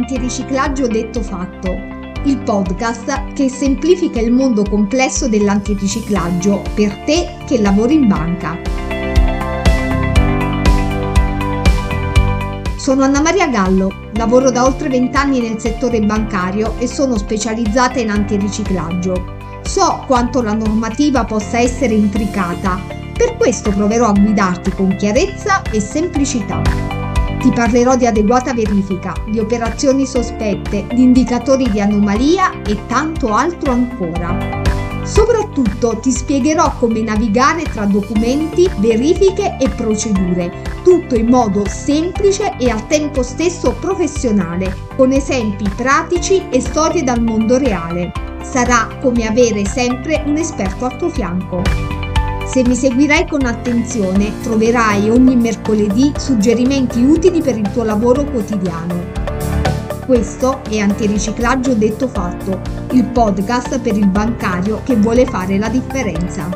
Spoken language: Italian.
Antiriciclaggio detto fatto, il podcast che semplifica il mondo complesso dell'antiriciclaggio per te che lavori in banca. Sono Anna Maria Gallo, lavoro da oltre 20 anni nel settore bancario e sono specializzata in antiriciclaggio. So quanto la normativa possa essere intricata, per questo proverò a guidarti con chiarezza e semplicità. Ti parlerò di adeguata verifica, di operazioni sospette, di indicatori di anomalia e tanto altro ancora. Soprattutto ti spiegherò come navigare tra documenti, verifiche e procedure, tutto in modo semplice e al tempo stesso professionale, con esempi pratici e storie dal mondo reale. Sarà come avere sempre un esperto al tuo fianco. Se mi seguirai con attenzione, troverai ogni mercoledì suggerimenti utili per il tuo lavoro quotidiano. Questo è Antiriciclaggio Detto Fatto, il podcast per il bancario che vuole fare la differenza.